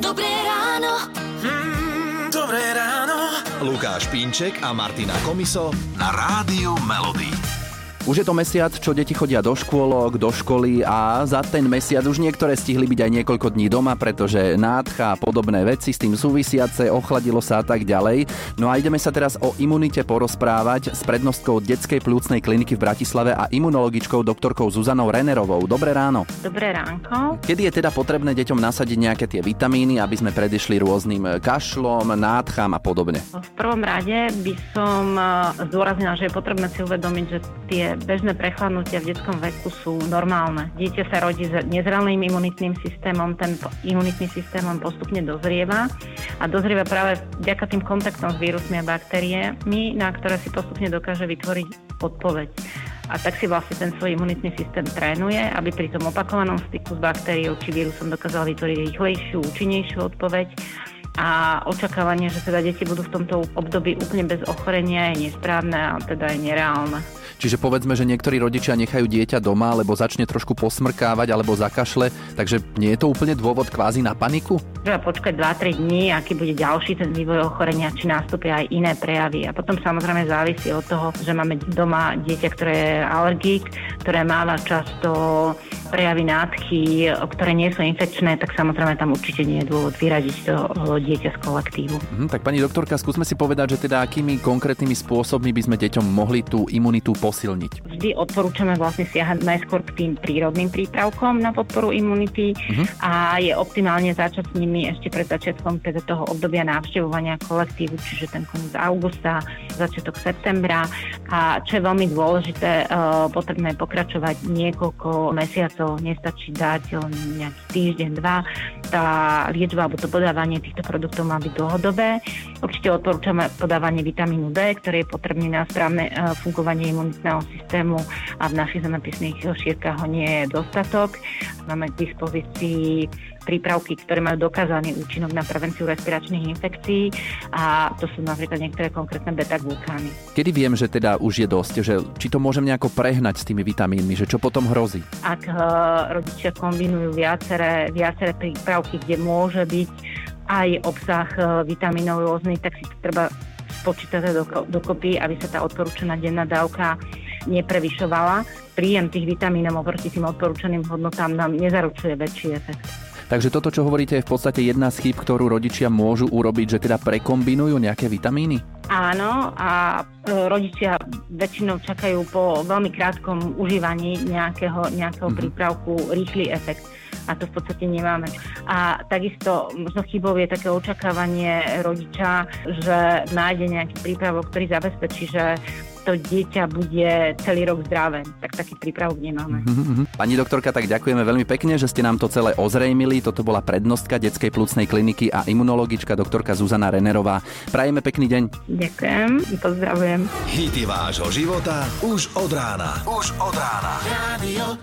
Dobré ráno. Mm, dobré ráno. Lukáš Pínček a Martina Komiso na Rádiu Melody. Už je to mesiac, čo deti chodia do škôlok, do školy a za ten mesiac už niektoré stihli byť aj niekoľko dní doma, pretože nádcha a podobné veci s tým súvisiace, ochladilo sa a tak ďalej. No a ideme sa teraz o imunite porozprávať s prednostkou detskej plúcnej kliniky v Bratislave a imunologičkou doktorkou Zuzanou Renerovou. Dobré ráno. Dobré ránko. Kedy je teda potrebné deťom nasadiť nejaké tie vitamíny, aby sme predišli rôznym kašlom, nádcham a podobne? V prvom rade by som eh, zdôraznila, že je potrebné si uvedomiť, že tie bežné prechladnutia v detskom veku sú normálne. Dieťa sa rodí s nezrelným imunitným systémom, ten imunitný systém postupne dozrieva a dozrieva práve vďaka tým kontaktom s vírusmi a baktériami, na ktoré si postupne dokáže vytvoriť odpoveď a tak si vlastne ten svoj imunitný systém trénuje, aby pri tom opakovanom styku s baktériou či vírusom dokázal vytvoriť rýchlejšiu, účinnejšiu odpoveď a očakávanie, že teda deti budú v tomto období úplne bez ochorenia je nesprávne a teda je nereálne. Čiže povedzme, že niektorí rodičia nechajú dieťa doma, alebo začne trošku posmrkávať alebo zakašle, takže nie je to úplne dôvod kvázi na paniku? Treba počkať 2-3 dní, aký bude ďalší ten vývoj ochorenia, či nastúpia aj iné prejavy. A potom samozrejme závisí od toho, že máme doma dieťa, ktoré je alergik, ktoré máva často prejavy nádchy, ktoré nie sú infekčné, tak samozrejme tam určite nie je dôvod vyradiť to dieťa z kolektívu. Mhm, tak pani doktorka, skúsme si povedať, že teda akými konkrétnymi spôsobmi by sme deťom mohli tú imunitu posilniť? Vždy odporúčame vlastne siahať najskôr k tým prírodným prípravkom na podporu imunity uh-huh. a je optimálne začať s nimi ešte pred začiatkom teda toho obdobia návštevovania kolektívu, čiže ten koniec augusta, začiatok septembra a čo je veľmi dôležité, uh, potrebné pokračovať niekoľko mesiacov, nestačí dať len nejaký týždeň, dva. Tá liečba alebo to podávanie týchto produktov má byť dlhodobé. Určite odporúčame podávanie vitamínu D, ktorý je potrebný na správne uh, fungovanie imunity imunitného systému a v našich zemepisných šírkach ho nie je dostatok. Máme k dispozícii prípravky, ktoré majú dokázaný účinok na prevenciu respiračných infekcií a to sú napríklad niektoré konkrétne beta-glukány. Kedy viem, že teda už je dosť, že či to môžem nejako prehnať s tými vitamínmi, že čo potom hrozí? Ak uh, rodičia kombinujú viaceré, viaceré prípravky, kde môže byť aj obsah uh, vitamínov rôznych, tak si to treba spočítané dokopy, aby sa tá odporúčaná denná dávka neprevyšovala. Príjem tých vitamínov oproti tým odporúčaným hodnotám nám nezaručuje väčší efekt. Takže toto, čo hovoríte, je v podstate jedna z chýb, ktorú rodičia môžu urobiť, že teda prekombinujú nejaké vitamíny? Áno, a e, rodičia väčšinou čakajú po veľmi krátkom užívaní nejakého, nejakého mm-hmm. prípravku rýchly efekt a to v podstate nemáme. A takisto možno chybou je také očakávanie rodiča, že nájde nejaký prípravok, ktorý zabezpečí, že to dieťa bude celý rok zdravé. Tak taký prípravok nemáme. Mm-hmm. Pani doktorka, tak ďakujeme veľmi pekne, že ste nám to celé ozrejmili. Toto bola prednostka detskej plúcnej kliniky a imunologička doktorka Zuzana Renerová. Prajeme pekný deň. Ďakujem, pozdravujem. Hity vášho života už od rána. Už od rána. Radio